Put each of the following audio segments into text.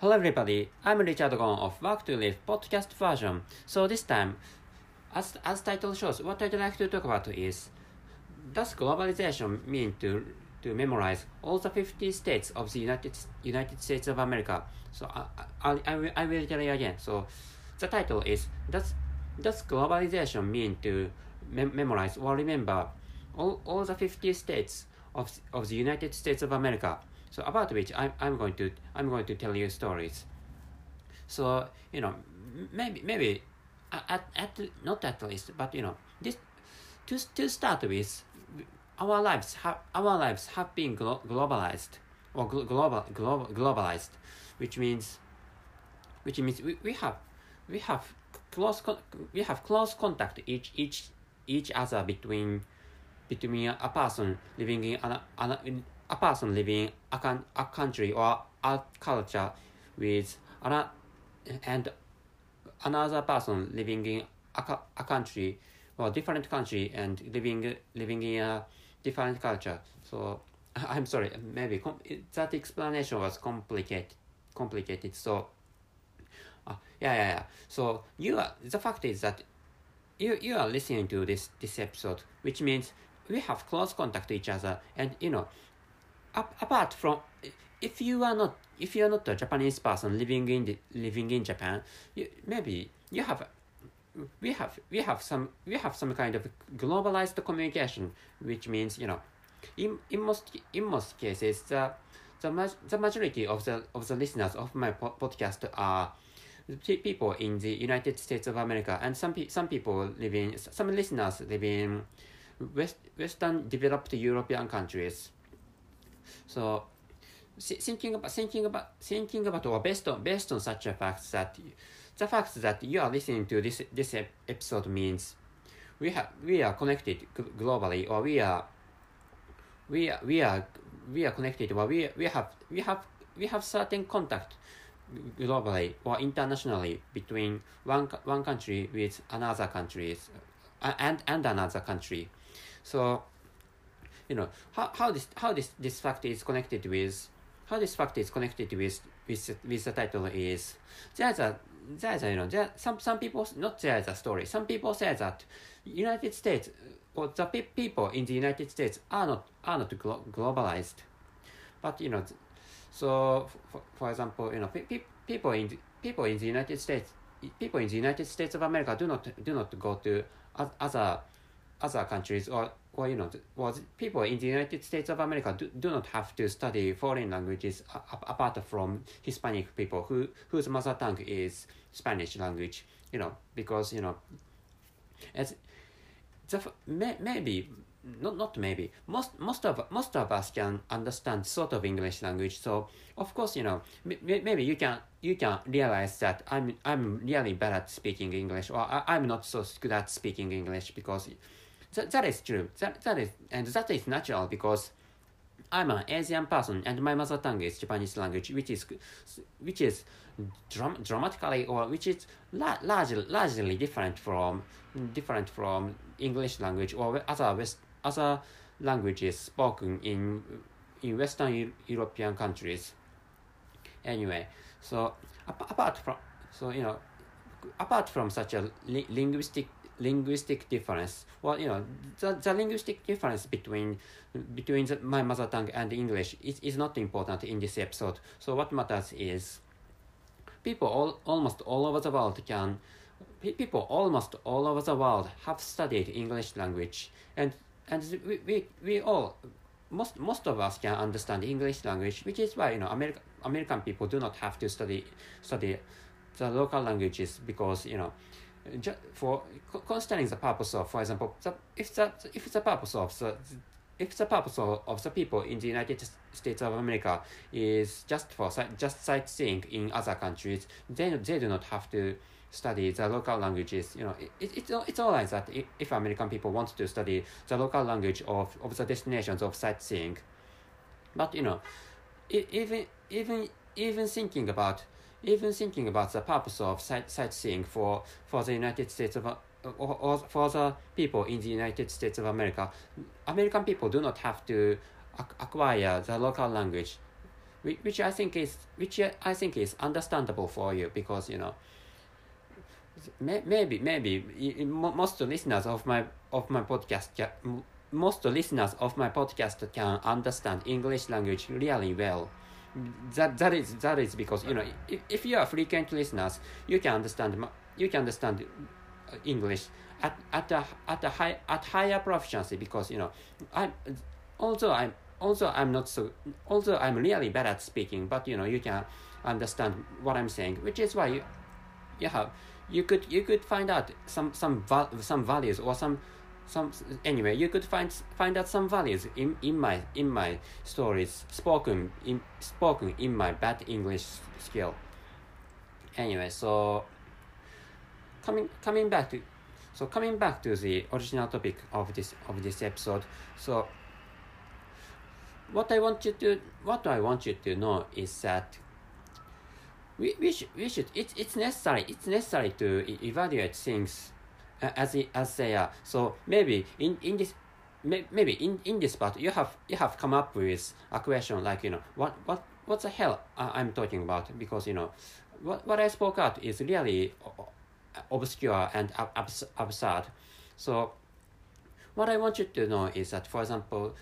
Hello everybody, I'm Richard Gon of Work to Live podcast version. So this time, as, as title shows, what I'd like to talk about is Does globalization mean to, to memorize all the 50 states of the United, United States of America? So I, I, I, will, I will tell you again. So the title is Does, does globalization mean to mem- memorize or remember all, all the 50 states of, of the United States of America? So about which I'm, I'm going to I'm going to tell you stories. So you know maybe maybe at, at not at least but you know this to to start with our lives have our lives have been glo- globalized or glo- global, global globalized which means which means we, we have we have close con- we have close contact each each each other between between a person living in an, an, a person living a, con- a country or a culture with an, and another person living in a, a country or different country and living living in a different culture. So I'm sorry, maybe com- that explanation was complicated. Complicated. So uh, yeah, yeah, yeah. So you are the fact is that you you are listening to this this episode, which means we have close contact to each other, and you know apart from if you are not if you are not a Japanese person living in the, living in Japan, you, maybe you have we have we have some we have some kind of globalized communication, which means you know, in in most in most cases the the, the majority of the of the listeners of my po- podcast are people in the United States of America, and some pe- some people living some listeners live in West Western developed European countries. So thinking about thinking about thinking about or based on based on such a fact that the fact that you are listening to this this episode means we have we are connected globally or we are we are we are we are connected or we we have we have we have certain contact globally or internationally between one one country with another countries and and another country. So you know how, how this how this this fact is connected with how this fact is connected with with with the title is there's a there's a you know there some some people not there's a story some people say that United States or the pe- people in the United States are not are not glo- globalized but you know so for, for example you know pe- pe- people in the, people in the United States people in the United States of America do not do not go to other other countries or or you know was people in the United States of America do, do not have to study foreign languages apart from Hispanic people who whose mother tongue is Spanish language you know because you know as the may, maybe not not maybe most most of most of us can understand sort of English language. So of course you know maybe you can you can realize that I'm I'm really bad at speaking English or I, I'm not so good at speaking English because that, that is true that that is and that is natural because I'm an Asian person and my mother tongue is Japanese language which is which is dram- dramatically or which is la- largely largely different from different from English language or other west other languages spoken in in Western European countries. Anyway, so apart from so you know, apart from such a li- linguistic linguistic difference, well you know the, the linguistic difference between between the, my mother tongue and English is, is not important in this episode. So what matters is people all almost all over the world can people almost all over the world have studied English language and and we, we, we all most most of us can understand English language, which is why you know American American people do not have to study study the local languages because you know for considering the purpose of, for example, the, if the if the purpose of the if the purpose of, of the people in the United States of America is just for just sightseeing in other countries, then they do not have to study the local languages. You know, it, it, it's, it's all right that if American people want to study the local language of, of the destinations of sightseeing, but you know, even even even thinking about even thinking about the purpose of sight, sightseeing for for the United States of uh, or, or for the people in the United States of America, American people do not have to acquire the local language which, which I think is which I think is understandable for you because you know maybe maybe most listeners of my of my podcast most listeners of my podcast can understand English language really well. That that is that is because you know if, if you are frequent listeners, you can understand you can understand uh, English at at a at a high at higher proficiency because you know I also I'm also I'm not so also I'm really bad at speaking, but you know you can understand what I'm saying, which is why you you have you could you could find out some some some values or some some anyway you could find find out some values in, in my in my stories spoken in spoken in my bad english skill. Anyway so coming coming back to so coming back to the original topic of this of this episode so what i want you to what i want you to know is that we, we should we should it's it's necessary it's necessary to evaluate things as as they are. So maybe in in this maybe in in this part you have you have come up with a question like you know what what what the hell uh, I'm talking about because you know what what I spoke out is really uh, obscure and abs absurd. So what I want you to know is that for example,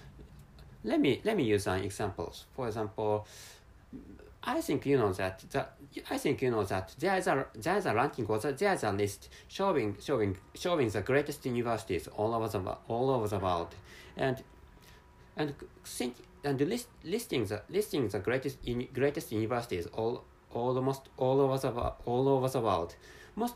let me let me use an example. For example, I think you know that, that I think you know that there is a there is a ranking or there is a list showing showing showing the greatest universities all over the all over the world, and and think and list listing the listing the greatest in, greatest universities all almost all over the all over the world. Most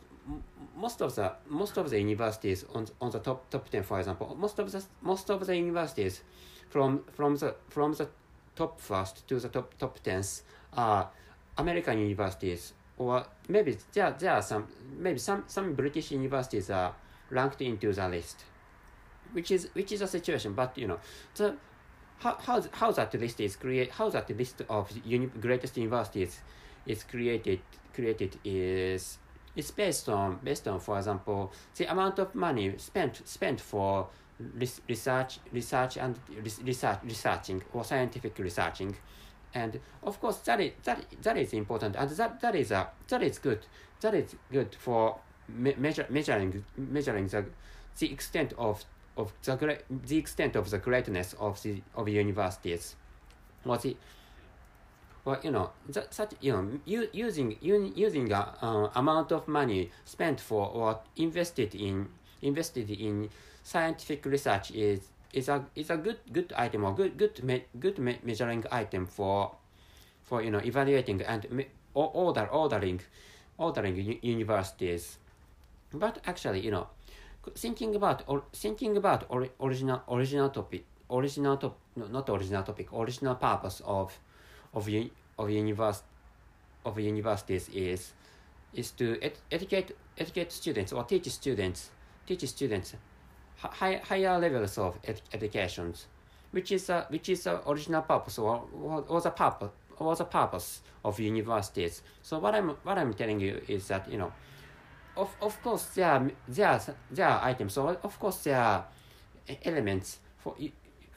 most of the most of the universities on on the top top ten, for example, most of the most of the universities from from the from the top first to the top top tens are American universities, or maybe there, there are some maybe some, some British universities are ranked into the list, which is which is a situation. But you know the how how, how that list is create how that list of uni- greatest universities is created created is it's based on based on for example the amount of money spent spent for research research and research researching or scientific researching. And of course that is that that is important and that that is a that is good. That is good for me- measure, measuring measuring the the extent of of the great the extent of the greatness of the of universities. Or the well, you know, that, such, you know, u- using u- using a uh, amount of money spent for or invested in invested in scientific research is is a is a good good item or good good me, good me, measuring item for for you know evaluating and me, order ordering ordering universities. But actually you know thinking about or thinking about or, original original topic original top no, not original topic original purpose of of of univers of universities is is to ed, educate educate students or teach students teach students high, higher levels of ed educations, which is a, which is the original purpose or, or, or the purpose or the purpose of universities. So what I'm what I'm telling you is that you know, of of course there are there are, there are items. So of course there are elements for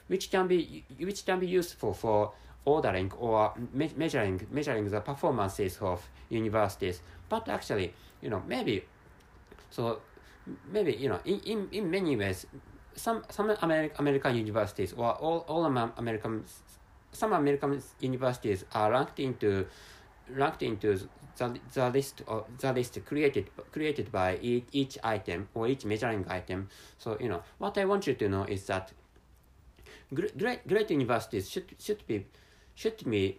which can be which can be useful for ordering or me measuring measuring the performances of universities. But actually, you know, maybe so maybe you know in, in, in many ways some some American American universities or all, all American some American universities are ranked into ranked into the, the list of the list created created by each, each item or each measuring item. So you know what I want you to know is that great great universities should should be should be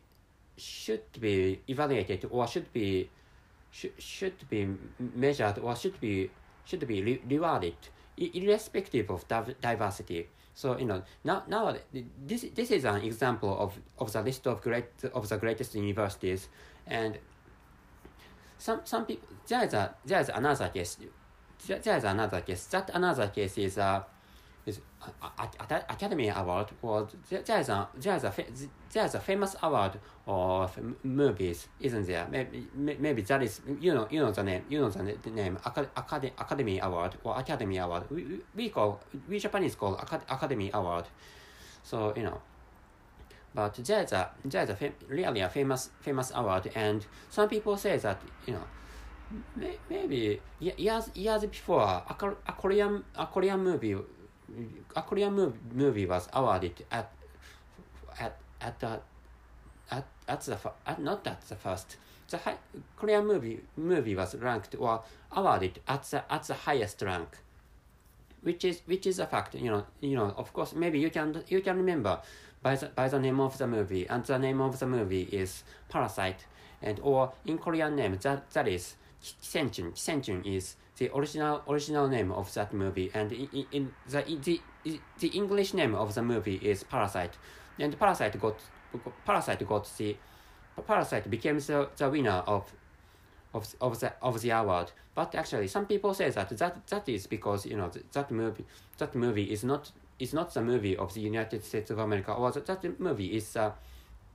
should be evaluated or should be should, should be measured or should be should be re rewarded irrespective of diversity. So you know now now this this is an example of, of the list of great of the greatest universities, and some some people there is a there is another case. There, is another case. That another case is uh, is uh, uh, Academy Award or there's a there's a there's a famous award of movies, isn't there? Maybe maybe that is you know you know the name you know the name Academy Academy Award or Academy Award. We, we call we Japanese call Academy Award. So you know but there's a there's a really a famous famous award, and some people say that you know maybe years years before a Korean a Korean movie a Korean movie, movie was awarded at at at the at at the at, not at the first the high, Korean movie movie was ranked or awarded at the at the highest rank which is which is a fact you know you know of course maybe you can you can remember by the by the name of the movie and the name of the movie is parasite and or in korean name that that is Kisenchun. Kisenchun is the original original name of that movie and in, in, the, the the english name of the movie is parasite and parasite got parasite got the parasite became the, the winner of of of the of the award. But actually, some people say that that that is because you know that movie that movie is not is not the movie of the United States of America, or that, that movie is uh,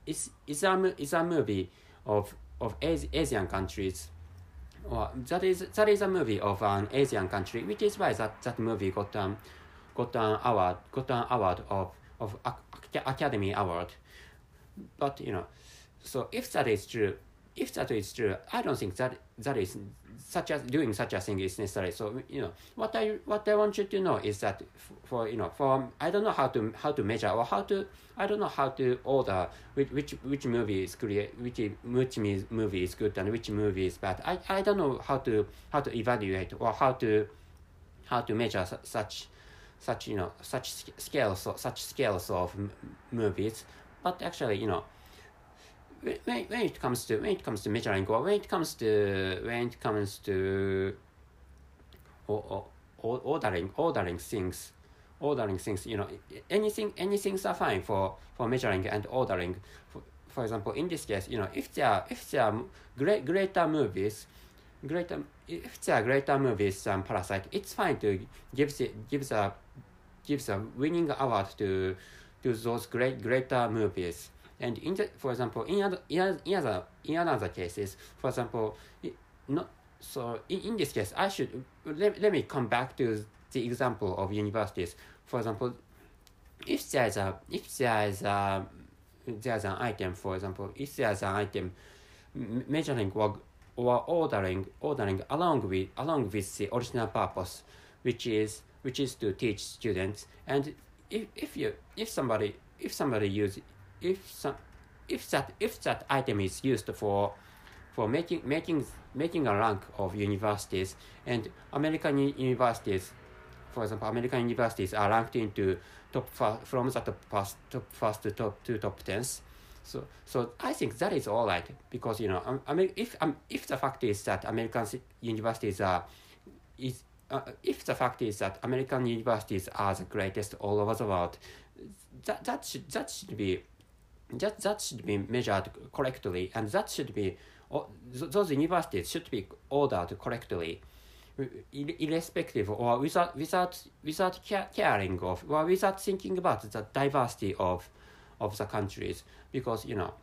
is is a is a movie of of Asi- Asian countries. Or that is that is a movie of an Asian country, which is why that, that movie got um got an award got an award of of Ac- Academy Award. But you know, so if that is true, if that is true, I don't think that that is such as doing such a thing is necessary. So you know what I what I want you to know is that for you know for I don't know how to how to measure or how to I don't know how to order which which which movie is create which which movie is good and which movie is bad. I, I don't know how to how to evaluate or how to how to measure su- such such you know such sc- scales such scales of movies. But actually you know when, when it comes to when it comes to measuring or when it comes to when it comes to or, or, or ordering ordering things ordering things you know anything anything's are fine for for measuring and ordering. For, for example in this case you know if there if there are great greater movies greater if there are greater movies than parasite it's fine to give the give the gives a winning award to to those great greater movies and in the, for example in other in other in other, cases for example it, not so in, in this case i should let, let me come back to the example of universities. For example if there's a if there's a there's an item for example if there's an item measuring or, or ordering ordering along with along with the original purpose which is which is to teach students. And if, if you if somebody if somebody use if some if that if that item is used for for making making making a rank of universities and American universities for example American universities are ranked into top fir- from the top first top first to top to top tens. So so I think that is all right because you know um, I mean if um, if the fact is that American universities are is uh, if the fact is that American universities are the greatest all over the world that that should that should be that that should be measured correctly and that should be those universities should be ordered correctly ir- irrespective or without without without ca- caring of or without thinking about the diversity of of the countries because you know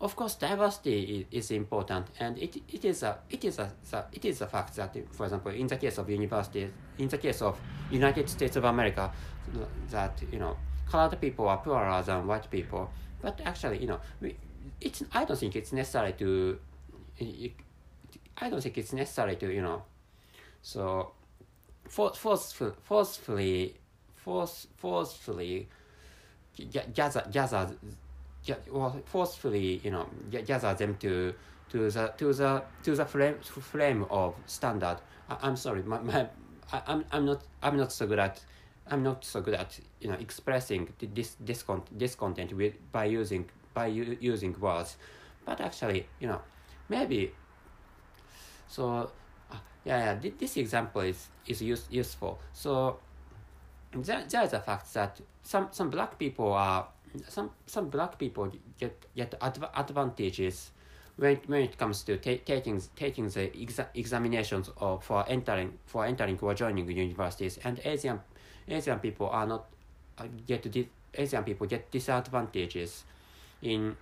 of course diversity is, important and it, it is a it is a it is a fact that for example in the case of universities in the case of united states of america that you know colored people are poorer than white people but actually you know we, it's i don't think it's necessary to i don't think it's necessary to you know so for, forceful, forcefully force, forcefully ga- gather gather ga- well, forcefully you know ga- gather them to to the to the to the frame frame of standard. I, i'm sorry my, my I, i'm i'm not i'm not so good at i'm not so good at you know expressing this this con- this content with by using by u- using words. But actually you know maybe so uh, yeah yeah thi- this example is is use, useful. So there, there is a fact that some some black people are some some black people get get adv- advantages when when it comes to ta- taking taking the exa- examinations of for entering for entering or joining universities. And Asian Asian people are not uh, get di- Asian people get disadvantages in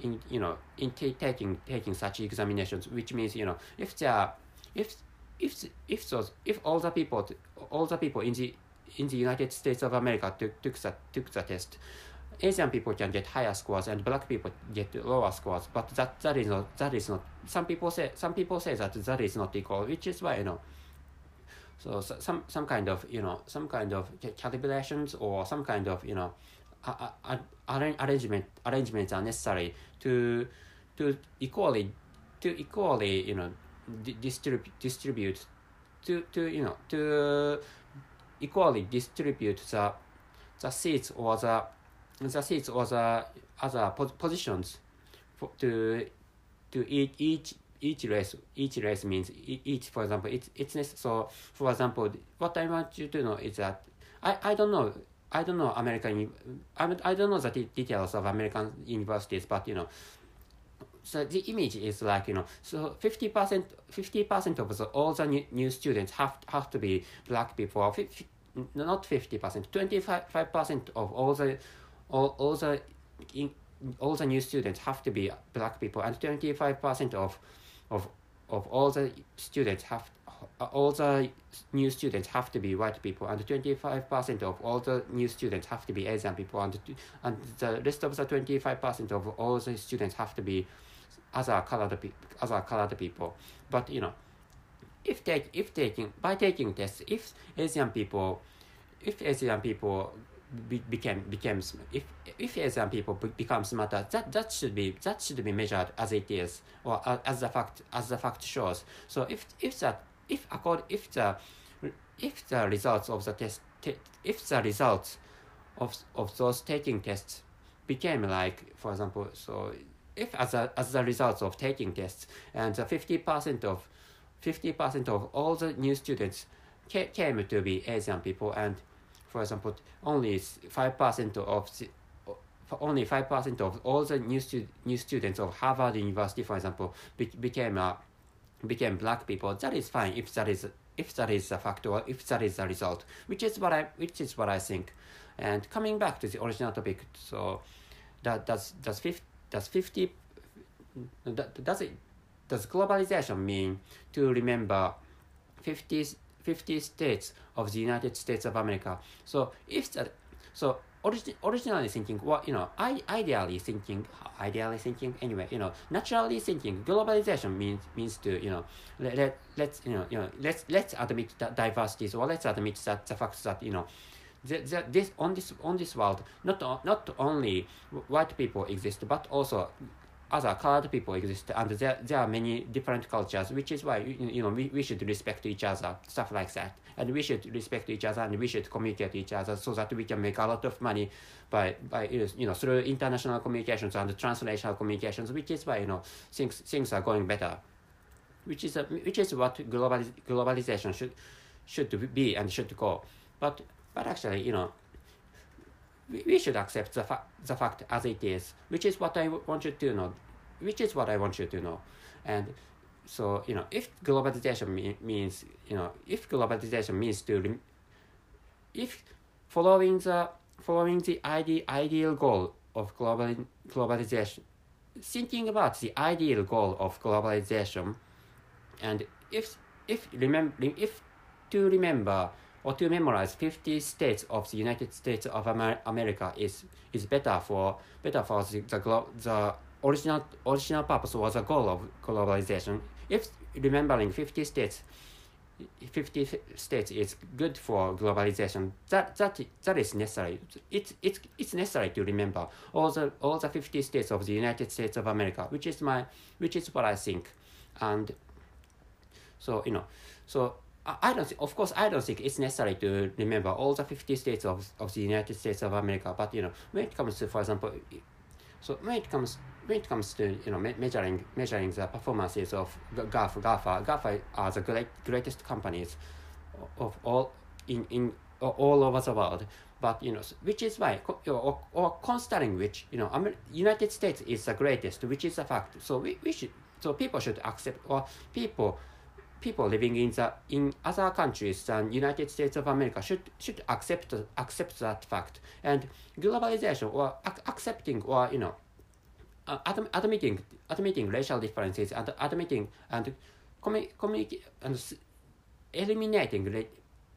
in you know in ta- taking taking such examinations which means you know if there if if if those if all the people all the people in the in the United States of America took took the took the test Asian people can get higher scores and black people get lower scores, but that that is not that is not. Some people say some people say that that is not equal, which is why you know. So, so some some kind of you know some kind of calibrations or some kind of you know a, a, a, arrangement arrangements are necessary to to equally to equally you know distribute distribute to to you know to equally distribute the the seats or the the seats or the other positions for, to to each each each race each race means each for example it's it's so for example what I want you to know is that I I don't know I don't know American I I don't know the details of American universities but you know so the image is like you know so 50 percent 50 percent of the, all the new, new students have have to be black people 50, not 50 percent 25 percent of all the all, all the in, all the new students have to be black people and 25 percent of of of all the students have all the new students have to be white people and 25% of all the new students have to be asian people and and the rest of the 25% of all the students have to be other colored pe- other colored people. But you know, if take if taking by taking tests, if Asian people, if Asian people be, became if if Asian people be, become smarter, that that should be that should be measured as it is or as the fact as the fact shows. So if if that if accord if the if the results of the test te, if the results of of those taking tests became like for example so if as a, as a result of taking tests and the 50% of 50% of all the new students came to be Asian people and for example only 5% of only 5% of all the new, stu- new students of Harvard University for example be- became uh, became black people that is fine if that is if that is a fact or if that is a result which is what I which is what I think. And coming back to the original topic so that does does 50 does 50 does it does globalization mean to remember 50 50 states of the United States of America. So if that so origi- originally thinking what you know I ideally thinking ideally thinking anyway you know naturally thinking globalization means means to you know let, let let's you know you know let's let's admit that diversities or let's admit that the fact that you know the, the, this on this on this world not not only white people exist but also other colored people exist and there, there are many different cultures which is why you, you know we, we should respect each other stuff like that. And we should respect each other and we should communicate each other so that we can make a lot of money by by you know through international communications and translational communications which is why you know things things are going better. Which is a, which is what global, globalization should should be and should go. But but actually, you know, we, we should accept the, fa- the fact as it is, which is what I want you to know, which is what I want you to know. And so, you know, if globalization me- means, you know, if globalization means to, rem- if following the, following the ide- ideal goal of global, globalization, thinking about the ideal goal of globalization, and if, if remember, if to remember or to memorize 50 states of the United States of Amer- America is is better for better for the the, the original original purpose or the goal of globalization. If remembering 50 states 50 states is good for globalization that that that is necessary it's it's it's necessary to remember all the all the 50 states of the united states of america which is my which is what i think and so you know so I don't of course, I don't think it's necessary to remember all the 50 states of, of the United States of America. But, you know, when it comes to, for example, so when it comes when it comes to you know me- measuring measuring the performances of GAFA, GAFA, GAFA are the great, greatest companies of all in in all over the world. But you know, which is why, or, or considering which, you know, Amer- United States is the greatest, which is a fact. So we, we should, so people should accept, or people people living in the in other countries than United States of America should should accept accept that fact. And globalization or ac- accepting or you know adm- admitting admitting racial differences and admitting and commu- communicate and eliminating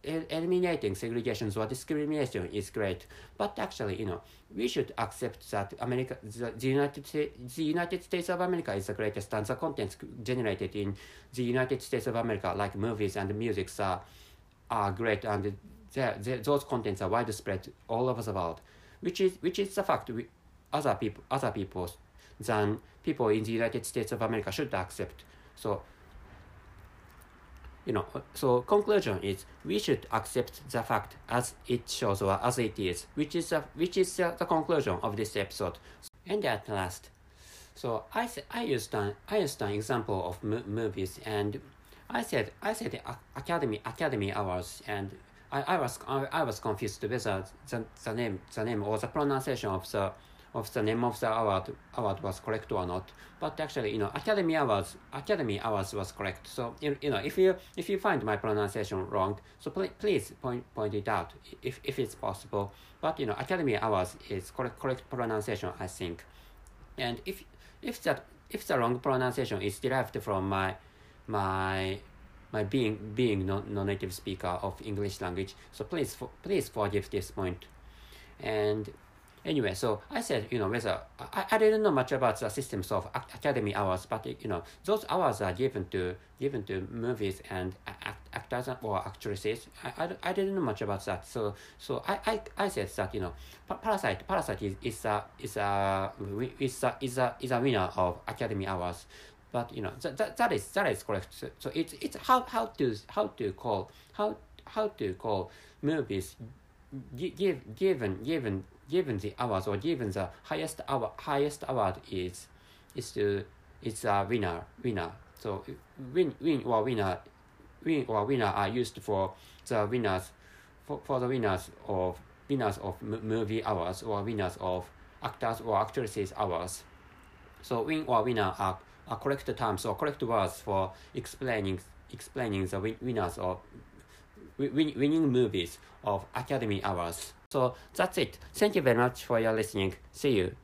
eliminating segregations or discrimination is great, but actually, you know, we should accept that America, the, the United States, the United States of America is the greatest, and the contents generated in the United States of America, like movies and music, are are great, and those contents are widespread all over the world, which is which is the fact we, other people other people than people in the United States of America should accept. So you know, so conclusion is we should accept the fact as it shows or as it is, which is a, which is the, the conclusion of this episode. And at last, so I I used an I used an example of movies and I said I said Academy Academy Awards and I, I was I, I was confused whether the, the name the name or the pronunciation of the of the name of the award award was correct or not. But actually, you know, Academy Awards Academy Awards was correct. So you, you know, if you if you find my pronunciation wrong, so pl- please point point it out if if it's possible. But you know, Academy Awards is correct correct pronunciation, I think. And if if that if the wrong pronunciation is derived from my my my being being non non-native speaker of English language, so please for, please forgive this point. And anyway, so I said, you know, whether I, I didn't know much about the systems of academy awards, but you know, those hours are given to given to movies and act, actors or actresses. I, I, I didn't know much about that, so so I, I, I said that you know, Parasite Parasite is, is a is a is a is a is a winner of academy awards. But you know that, that, that is that is correct. So, so it's it's how how to how to call how how to call movies give given given given the awards or given the highest award highest award is is the it's a winner winner. So win win or winner win or winner are used for the winners for, for the winners of winners of movie awards or winners of actors or actresses awards. So win or winner are, are correct terms or correct words for explaining explaining the win winners of win winning movies of academy awards so that's it. Thank you very much for your listening. See you.